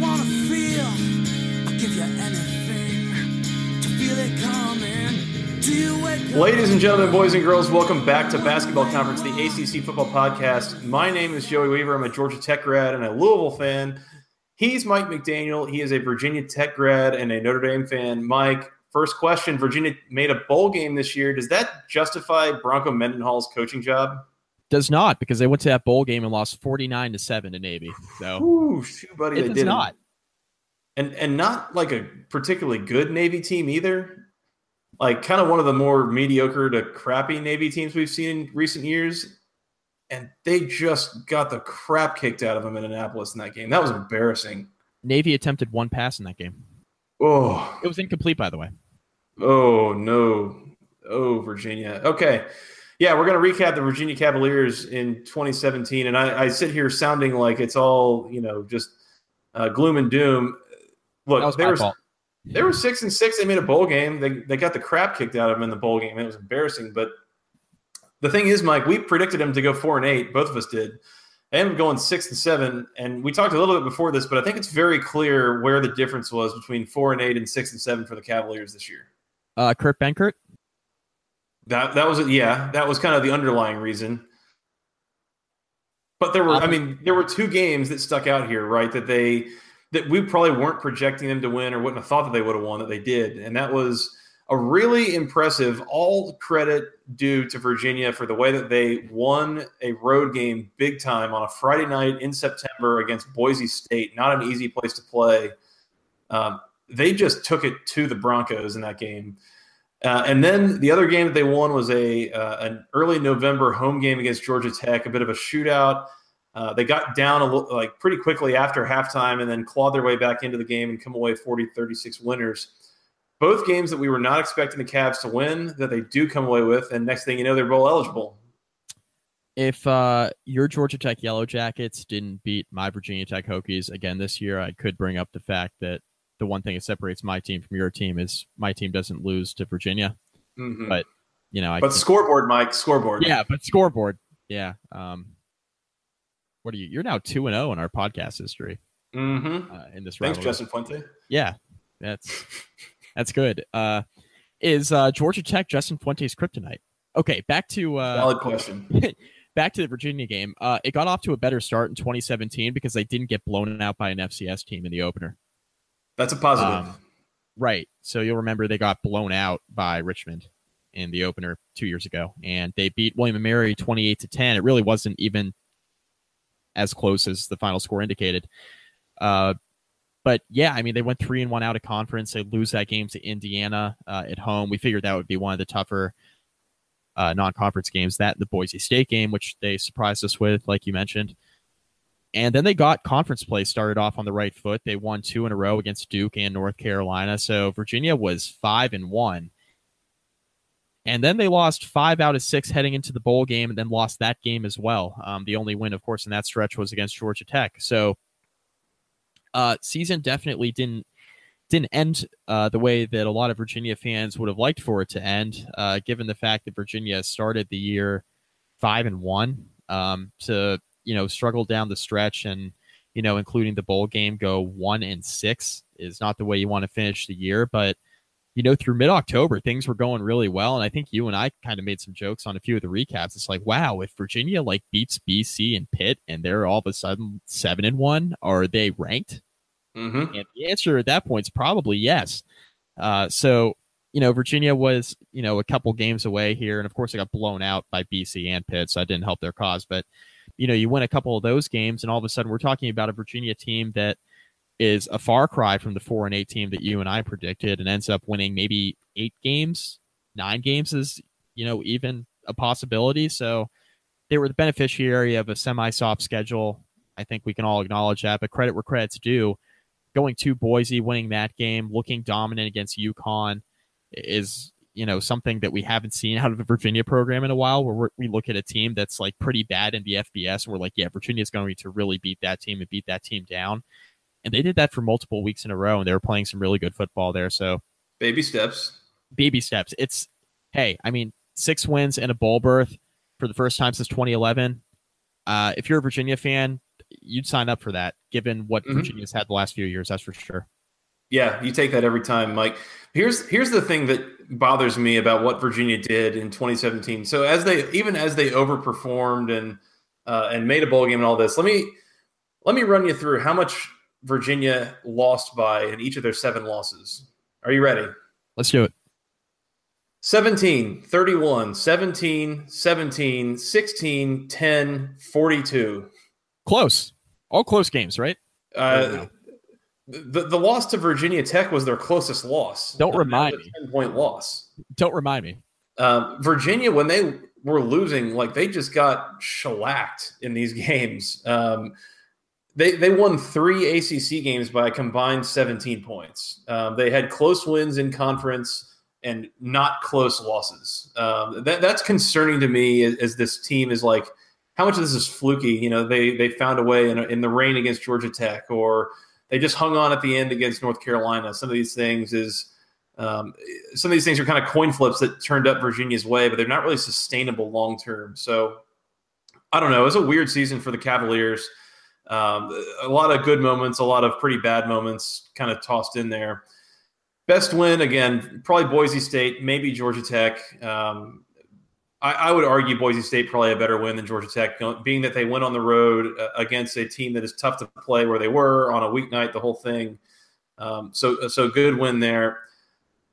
Wanna feel? I'll give you anything to feel it coming. Ladies and gentlemen, boys and girls, welcome back to Basketball Conference, the ACC Football Podcast. My name is Joey Weaver. I'm a Georgia Tech grad and a Louisville fan. He's Mike McDaniel. He is a Virginia Tech grad and a Notre Dame fan. Mike, first question Virginia made a bowl game this year. Does that justify Bronco Mendenhall's coaching job? Does not because they went to that bowl game and lost 49 to 7 to Navy. So Ooh, shoot, buddy, it they does didn't. not. And and not like a particularly good Navy team either. Like kind of one of the more mediocre to crappy Navy teams we've seen in recent years. And they just got the crap kicked out of them in Annapolis in that game. That was embarrassing. Navy attempted one pass in that game. Oh, It was incomplete, by the way. oh no. Oh, Virginia. Okay. Yeah, we're going to recap the Virginia Cavaliers in 2017. And I, I sit here sounding like it's all, you know, just uh, gloom and doom. Look, there was fault. They were six and six. They made a bowl game. They they got the crap kicked out of them in the bowl game. It was embarrassing. But the thing is, Mike, we predicted them to go four and eight. Both of us did. They ended up going six and seven. And we talked a little bit before this, but I think it's very clear where the difference was between four and eight and six and seven for the Cavaliers this year. Uh, Kurt Benkert. That that was yeah, that was kind of the underlying reason. But there were, I mean, there were two games that stuck out here, right? That they that we probably weren't projecting them to win or wouldn't have thought that they would have won that they did. And that was a really impressive, all credit due to Virginia for the way that they won a road game big time on a Friday night in September against Boise State. Not an easy place to play. Um, they just took it to the Broncos in that game. Uh, and then the other game that they won was a uh, an early November home game against Georgia Tech, a bit of a shootout. Uh, they got down a little, like pretty quickly after halftime and then clawed their way back into the game and come away 40-36 winners. Both games that we were not expecting the Cavs to win that they do come away with, and next thing you know, they're bowl eligible. If uh, your Georgia Tech Yellow Jackets didn't beat my Virginia Tech Hokies again this year, I could bring up the fact that the one thing that separates my team from your team is my team doesn't lose to Virginia. Mhm. But you know, I But scoreboard, Mike, scoreboard. yeah, but scoreboard, yeah. Um, what are you? You're now two and zero in our podcast history Mm-hmm. uh, in this Thanks, rivalry. Justin Fuente. Yeah, that's that's good. Uh, is uh, Georgia Tech Justin Fuente's kryptonite? Okay, back to uh, Valid question. back to the Virginia game. Uh, it got off to a better start in 2017 because they didn't get blown out by an FCS team in the opener. That's a positive. Um, Right. So you'll remember they got blown out by Richmond in the opener two years ago, and they beat William and Mary 28 to 10. It really wasn't even as close as the final score indicated. Uh, but yeah, I mean, they went three and one out of conference. They lose that game to Indiana uh, at home. We figured that would be one of the tougher uh, non-conference games. That the Boise State game, which they surprised us with, like you mentioned. And then they got conference play started off on the right foot. They won two in a row against Duke and North Carolina. So Virginia was five and one. And then they lost five out of six heading into the bowl game and then lost that game as well. Um, the only win, of course, in that stretch was against Georgia Tech. So uh, season definitely didn't didn't end uh, the way that a lot of Virginia fans would have liked for it to end, uh, given the fact that Virginia started the year five and one um, to you know struggle down the stretch and you know including the bowl game go one and six is not the way you want to finish the year, but you know through mid October things were going really well, and I think you and I kind of made some jokes on a few of the recaps. It's like wow, if Virginia like beats BC and Pitt and they're all of a sudden seven and one, are they ranked? Mm-hmm. And the answer at that point is probably yes. Uh, so, you know, Virginia was, you know, a couple games away here. And of course, they got blown out by BC and Pitt. So that didn't help their cause. But, you know, you win a couple of those games, and all of a sudden we're talking about a Virginia team that is a far cry from the four and eight team that you and I predicted, and ends up winning maybe eight games, nine games is you know even a possibility. So they were the beneficiary of a semi-soft schedule. I think we can all acknowledge that. But credit where credit's due. Going to Boise, winning that game, looking dominant against UConn is you know something that we haven't seen out of the Virginia program in a while. Where we look at a team that's like pretty bad in the FBS, and we're like, yeah, Virginia's going to really beat that team and beat that team down. And they did that for multiple weeks in a row, and they were playing some really good football there. So baby steps, baby steps. It's hey, I mean, six wins and a bowl berth for the first time since 2011. Uh, if you're a Virginia fan, you'd sign up for that, given what mm-hmm. Virginia's had the last few years. That's for sure. Yeah, you take that every time, Mike. Here's here's the thing that bothers me about what Virginia did in 2017. So as they even as they overperformed and uh, and made a bowl game and all this, let me let me run you through how much Virginia lost by in each of their seven losses. Are you ready? Let's do it. 17, 31, 17, 17, 16, 10, 42. Close. All close games, right? Uh, the, the loss to Virginia Tech was their closest loss. Don't remind me. 10 point loss. Don't remind me. Um, Virginia, when they were losing, like they just got shellacked in these games. Um, they, they won three ACC games by a combined 17 points. Um, they had close wins in conference and not close losses. Um, that, that's concerning to me as, as, this team is like, how much of this is fluky? You know, they they found a way in, in the rain against Georgia Tech, or they just hung on at the end against North Carolina. Some of these things is um, some of these things are kind of coin flips that turned up Virginia's way, but they're not really sustainable long term. So I don't know. It was a weird season for the Cavaliers. Um, a lot of good moments, a lot of pretty bad moments, kind of tossed in there. Best win again, probably Boise State, maybe Georgia Tech. Um, I, I, would argue Boise State probably a better win than Georgia Tech, being that they went on the road uh, against a team that is tough to play where they were on a weeknight, the whole thing. Um, so, so good win there.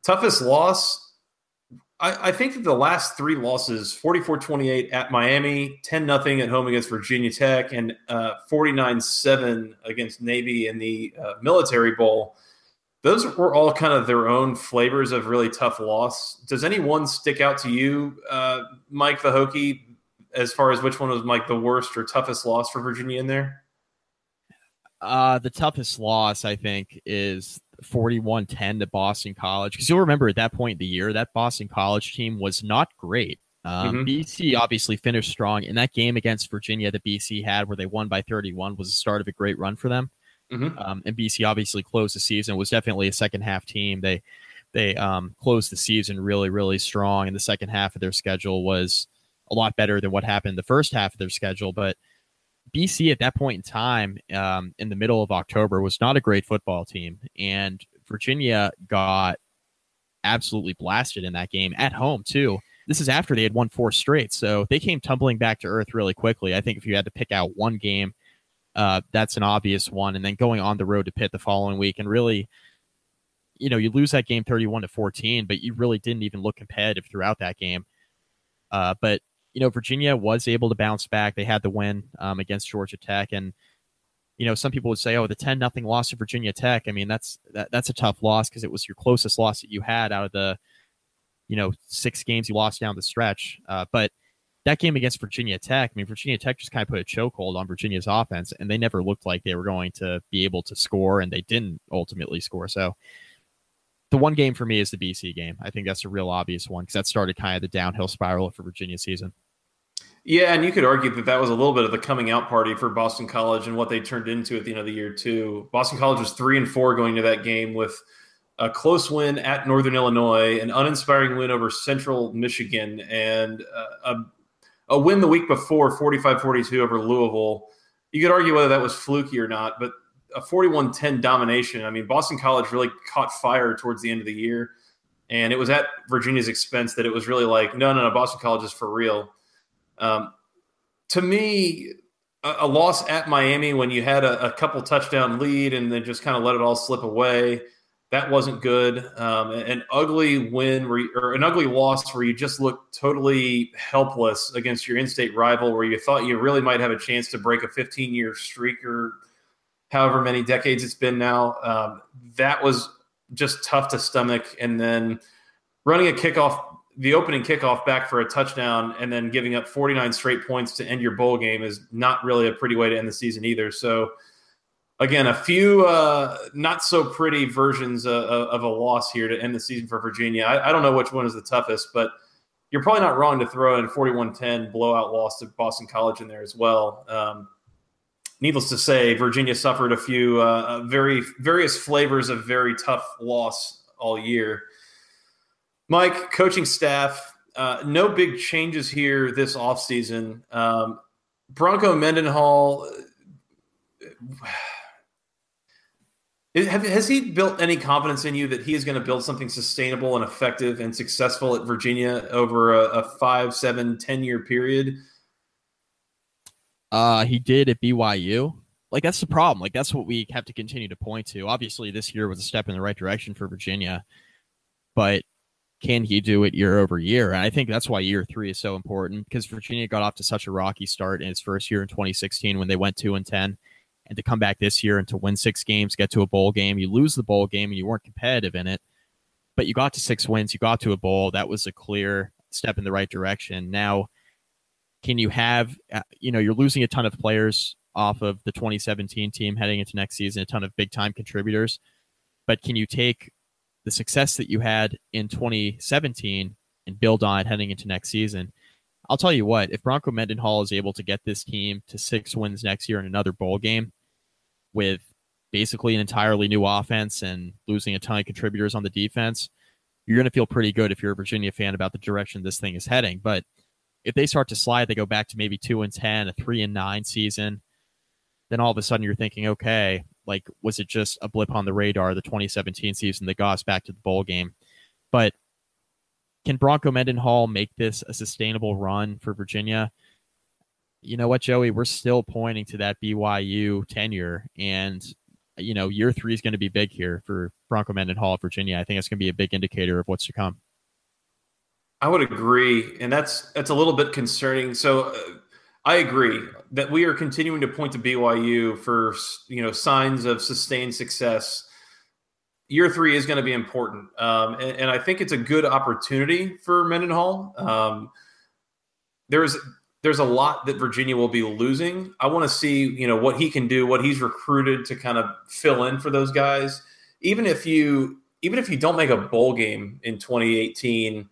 Toughest loss, I, think that the last three losses 44 28 at Miami, 10 0 at home against Virginia Tech, and 49 uh, 7 against Navy in the uh, Military Bowl those were all kind of their own flavors of really tough loss. Does any one stick out to you, uh, Mike the Hokie, as far as which one was like the worst or toughest loss for Virginia in there? Uh, the toughest loss, I think, is 41 10 to Boston College. Because you'll remember at that point in the year, that Boston College team was not great. Um, mm-hmm. BC obviously finished strong. In that game against Virginia that BC had, where they won by 31, was the start of a great run for them. Mm-hmm. Um, and BC obviously closed the season. Was definitely a second half team. They they um, closed the season really really strong, and the second half of their schedule was a lot better than what happened the first half of their schedule. But BC at that point in time, um, in the middle of October, was not a great football team, and Virginia got absolutely blasted in that game at home too. This is after they had won four straight, so they came tumbling back to earth really quickly. I think if you had to pick out one game uh, that's an obvious one. And then going on the road to Pitt the following week and really, you know, you lose that game 31 to 14, but you really didn't even look competitive throughout that game. Uh, but, you know, Virginia was able to bounce back. They had the win um, against Georgia Tech. And, you know, some people would say, oh, the 10 nothing loss to Virginia Tech. I mean, that's that, that's a tough loss because it was your closest loss that you had out of the, you know, six games you lost down the stretch. Uh, but, that game against Virginia Tech, I mean, Virginia Tech just kind of put a chokehold on Virginia's offense, and they never looked like they were going to be able to score, and they didn't ultimately score. So, the one game for me is the BC game. I think that's a real obvious one because that started kind of the downhill spiral for Virginia season. Yeah, and you could argue that that was a little bit of the coming out party for Boston College and what they turned into at the end of the year too. Boston College was three and four going to that game with a close win at Northern Illinois, an uninspiring win over Central Michigan, and a a win the week before 45-42 over Louisville. You could argue whether that was fluky or not, but a 41-10 domination. I mean, Boston College really caught fire towards the end of the year. And it was at Virginia's expense that it was really like, no, no, no, Boston College is for real. Um, to me, a, a, loss at Miami when you had a, a couple touchdown lead and then just kind of let it all slip away – that wasn't good. Um, an ugly win or an ugly loss where you just looked totally helpless against your in-state rival, where you thought you really might have a chance to break a 15-year streak or however many decades it's been now. Um, that was just tough to stomach. And then running a kickoff, the opening kickoff back for a touchdown, and then giving up 49 straight points to end your bowl game is not really a pretty way to end the season either. So, again, a few uh, not so pretty versions uh, of a loss here to end the season for Virginia. I, I, don't know which one is the toughest, but you're probably not wrong to throw in 41 10 blowout loss to Boston College in there as well. Um, needless to say, Virginia suffered a few uh, very various flavors of very tough loss all year. Mike, coaching staff, uh, no big changes here this offseason. Um, Bronco Mendenhall, uh, have, has he built any confidence in you that he is going to build something sustainable and effective and successful at Virginia over a, a five, seven, ten year period? uh, he did at BYU. Like that's the problem. Like that's what we have to continue to point to. Obviously, this year was a step in the right direction for Virginia, but can he do it year over year? And I think that's why year three is so important because Virginia got off to such a rocky start in its first year in 2016 when they went two and ten, and to come back this year and to win six games, get to a bowl game, you lose the bowl game and you weren't competitive in it, but you got to six wins, you got to a bowl. That was a clear step in the right direction. Now can you have, uh, you know, you're losing a ton of players off of the 2017 team heading into next season, a ton of big time contributors, but can you take the success that you had in 2017 and build on it heading into next season? I'll tell you what, if Bronco Mendenhall is able to get this team to six wins next year in another bowl game with basically an entirely new offense and losing a ton of contributors on the defense, you're going to feel pretty good if you're a Virginia fan about the direction this thing is heading. But if they start to slide, they go back to maybe two and ten, a three and nine season. Then all of a sudden you're thinking, okay, like was it just a blip on the radar, the 2017 season that got us back to the bowl game? But can Bronco Mendenhall make this a sustainable run for Virginia? You know what, Joey? We're still pointing to that BYU tenure, and you know, year three is going to be big here for Bronco Mendenhall, Virginia. I think it's going to be a big indicator of what's to come. I would agree, and that's that's a little bit concerning. So, uh, I agree that we are continuing to point to BYU for you know signs of sustained success. Year three is going to be important, um, and, and, I think it's a good opportunity for Mendenhall. Um, there's there's a lot that Virginia will be losing. I want to see you know what he can do, what he's recruited to kind of fill in for those guys. Even if you even if you don't make a bowl game in 2018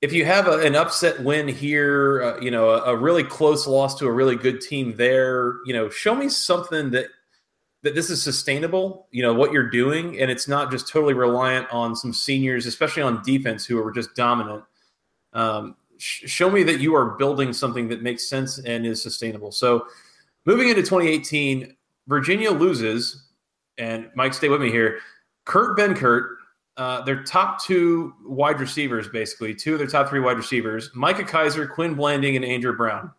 if you have a, an upset win here, uh, you know, a, a, really close loss to a really good team there, you know, show me something that that this is sustainable, you know, what you're doing and it's not just totally reliant on some seniors, especially on defense who are just dominant. Um, sh- show me that you are building something that makes sense and is sustainable. So, moving into 2018, Virginia loses and Mike stay with me here. Kurt Benkert uh, their top two wide receivers, basically two of their top three wide receivers, Micah Kiser, Quinn Blanding, and Andrew Brown.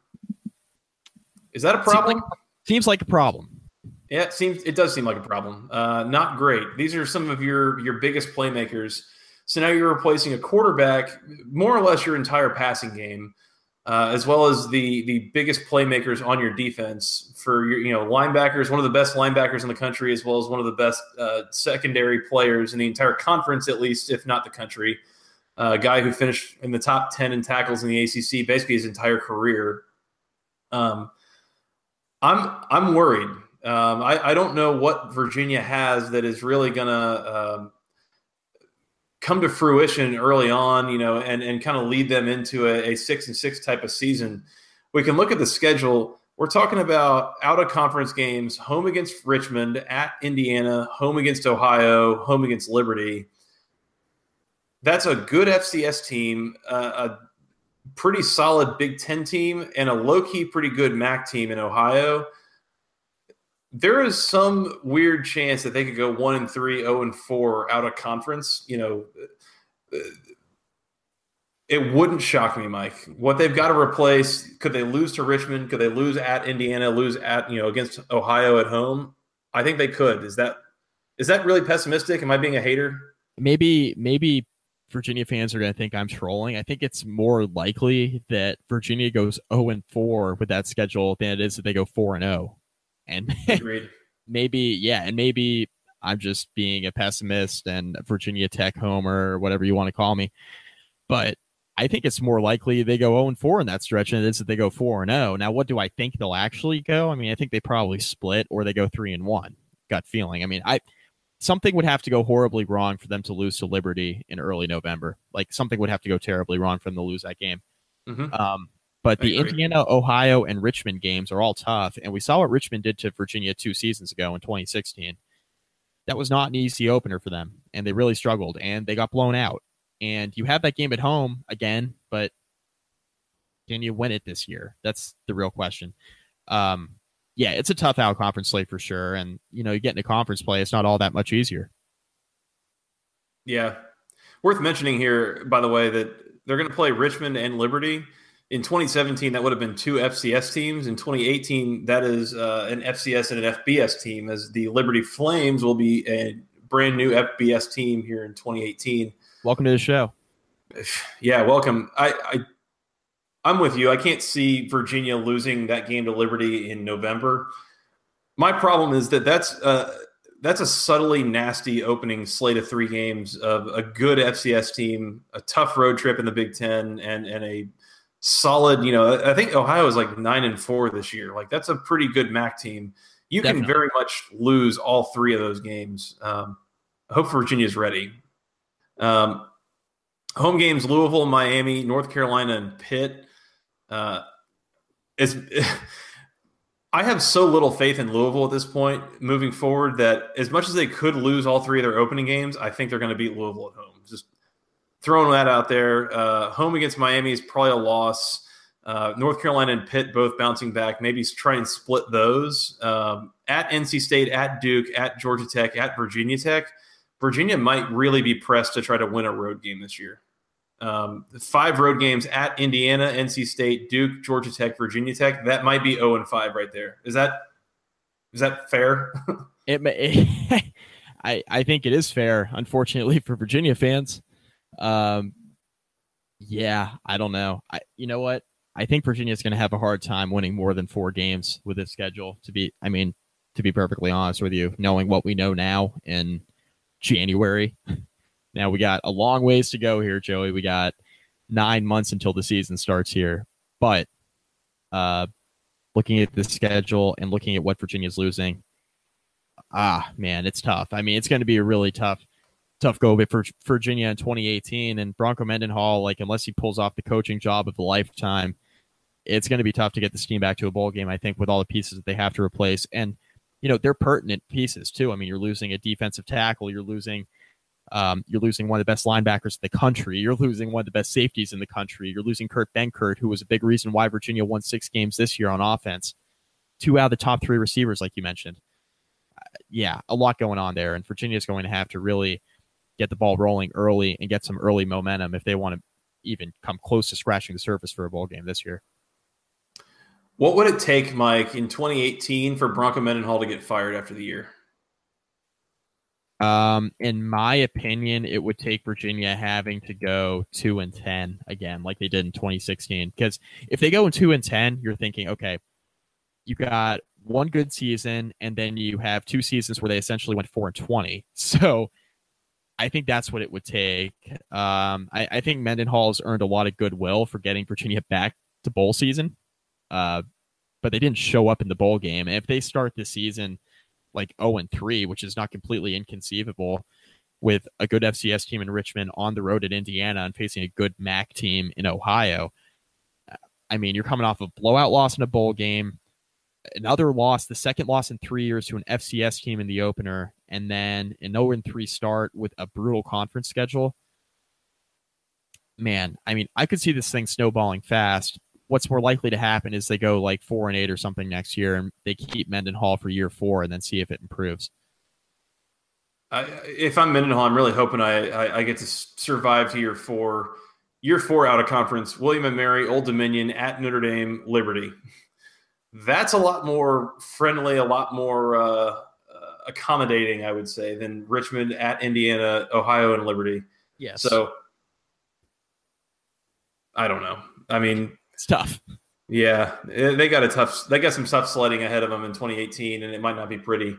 Is that a problem? Seems like, seems like a problem. Yeah, it seems it does seem like a problem. Uh, not great. These are some of your your biggest playmakers. So now you're replacing a quarterback, more or less your entire passing game uh, as well as the the biggest playmakers on your defense for your you know linebackers, one of the best linebackers in the country, as well as one of the best uh, secondary players in the entire conference, at least if not the country. Uh, a guy who finished in the top ten in tackles in the ACC basically his entire career. Um, I'm I'm worried. Um, I, I don't know what Virginia has that is really going to um, come to fruition early on, you know, and, and kind of lead them into a, a six and six type of season. We can look at the schedule. We're talking about out of conference games, home against Richmond, at Indiana, home against Ohio, home against Liberty. That's a good FCS team, uh, a pretty solid Big Ten team, and a low key pretty good MAC team in Ohio there is some weird chance that they could go one and three, zero oh and four out of conference. You know, uh, it wouldn't shock me, Mike. What they've got to replace? Could they lose to Richmond? Could they lose at Indiana? Lose at you know against Ohio at home? I think they could. Is that is that really pessimistic? Am I being a hater? Maybe maybe Virginia fans are going to think I'm trolling. I think it's more likely that Virginia goes 0 and 4 with that schedule than it is that they go 4 and 0. And Agreed. maybe yeah, and maybe I'm just being a pessimist and Virginia Tech homer or whatever you want to call me. But I think it's more likely they go 0 4 in that stretch than it is that they go 4 0. Now, what do I think they'll actually go? I mean, I think they probably split or they go 3 and 1. Gut feeling. I mean, I something would have to go horribly wrong for them to lose to Liberty in early November. Like something would have to go terribly wrong for them to lose that game. Mhm. Um, but the Indiana, Ohio, and Richmond games are all tough, and we saw what Richmond did to Virginia two seasons ago in 2016. That was not an easy opener for them, and they really struggled, and they got blown out. And you have that game at home again, but can you win it this year? That's the real question. Um, yeah, it's a tough out conference slate for sure, and you know, you get into conference play, it's not all that much easier. Yeah. Worth mentioning here, by the way, that they're going to play Richmond and Liberty. In 2017, that would have been two FCS teams. In 2018, that is uh, an FCS and an FBS team, as the Liberty Flames will be a brand new FBS team here in 2018. Welcome to the show. Yeah, welcome. I, I I'm with you. I can't see Virginia losing that game to Liberty in November. My problem is that that's uh, that's a subtly nasty opening slate of three games of a good FCS team, a tough road trip in the Big Ten, and and a solid. You know, I think Ohio is like nine and four this year. Like that's a pretty good MAC team. You can very much lose all three of those games. Um, I hope Virginia's ready. Um, home games: Louisville, Miami, North Carolina, and Pitt. Uh, it's I have so little faith in Louisville at this point moving forward that as much as they could lose all three of their opening games, I think they're going to beat Louisville at home. Just throwing that out there. Uh, home against Miami is probably a loss. Uh, North Carolina and Pitt both bouncing back. Maybe try and split those. Um, at NC State, at Duke, at Georgia Tech, at Virginia Tech. Virginia might really be pressed to try to win a road game this year. Um, five road games at Indiana, NC State, Duke, Georgia Tech, Virginia Tech. That might be 0 and 5 right there. Is that is that fair? It, may- I I think it is fair, unfortunately for Virginia fans. Um, yeah, I don't know. I you know what? I think Virginia's going to have a hard time winning more than four games with this schedule. To be, I mean, to be perfectly honest with you, knowing what we know now in January, now we got a long ways to go here, Joey. We got nine months until the season starts here, but uh, looking at the schedule and looking at what Virginia's losing, ah man it's tough i mean it's going to be a really tough tough go bit for virginia in 2018 and bronco mendenhall like unless he pulls off the coaching job of a lifetime it's going to be tough to get this team back to a bowl game i think with all the pieces that they have to replace and you know they're pertinent pieces too i mean you're losing a defensive tackle you're losing um, you're losing one of the best linebackers in the country. You're losing one of the best safeties in the country. You're losing Kurt Benkert, who was a big reason why Virginia won six games this year on offense. Two out of the top three receivers, like you mentioned yeah, a lot going on there, and Virginia's going to have to really get the ball rolling early and get some early momentum if they want to even come close to scratching the surface for a bowl game this year. what would it take, Mike, in 2018 for Bronco Mendenhall to get fired after the year? Um, in my opinion, it would take Virginia having to go two and ten again, like they did in 2016. Because if they go in two and ten, you're thinking, okay, you got one good season, and then you have two seasons where they essentially went four and twenty. So I think that's what it would take. Um, I, I think has earned a lot of goodwill for getting Virginia back to bowl season. Uh, but they didn't show up in the bowl game. And if they start the season like 0 and 3, which is not completely inconceivable, with a good FCS team in Richmond on the road at Indiana and facing a good MAC team in Ohio. I mean, you're coming off a blowout loss in a bowl game, another loss, the second loss in three years to an FCS team in the opener, and then an 0 and 3 start with a brutal conference schedule. Man, I mean, I could see this thing snowballing fast. What's more likely to happen is they go like four and eight or something next year, and they keep Mendenhall for year four, and then see if it improves. I, if I'm Mendenhall, I'm really hoping I, I, I get to survive to year four. Year four out of conference, William and Mary, Old Dominion, at Notre Dame, Liberty. That's a lot more friendly, a lot more uh, accommodating, I would say, than Richmond at Indiana, Ohio, and Liberty. Yes. So I don't know. I mean, it's tough. Yeah, eh, they got a tough. They got some tough sledding ahead of them in 2018, and it might not be pretty.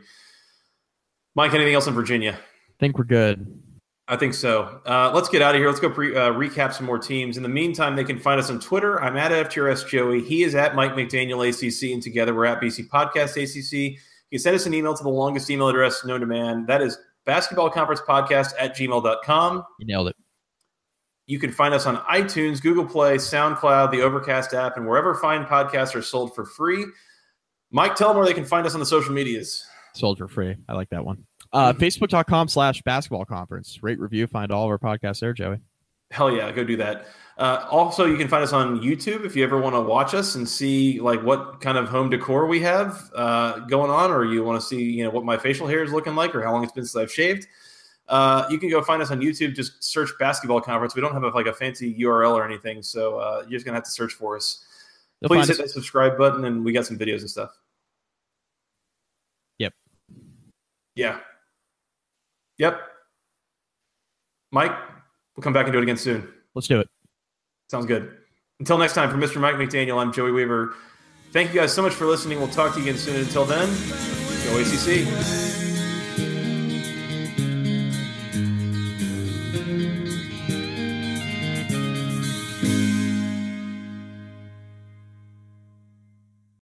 Mike, anything else in Virginia? I think we're good. I think so. Uh, let's get out of here. Let's go pre- uh, recap some more teams. In the meantime, they can find us on Twitter. I'm at FTRS Joey. He is at Mike McDaniel ACC, and together we're at BC Podcast ACC. You can send us an email to the longest email address known to man. That is basketballconferencepodcast conference podcast at gmail.com. You nailed it. You can find us on iTunes, Google Play, SoundCloud, the Overcast app, and wherever fine podcasts are sold for free. Mike, tell them where they can find us on the social medias. Sold for free. I like that one. Uh, Facebook.com slash basketball conference. Rate, review, find all of our podcasts there, Joey. Hell yeah, go do that. Uh, also, you can find us on YouTube if you ever want to watch us and see like what kind of home decor we have uh, going on, or you want to see you know what my facial hair is looking like, or how long it's been since I've shaved. Uh, you can go find us on YouTube. Just search basketball conference. We don't have a, like a fancy URL or anything, so uh, you're just gonna have to search for us. You'll Please hit us- that subscribe button, and we got some videos and stuff. Yep. Yeah. Yep. Mike, we'll come back and do it again soon. Let's do it. Sounds good. Until next time, for Mr. Mike McDaniel, I'm Joey Weaver. Thank you guys so much for listening. We'll talk to you again soon. Until then, go ACC.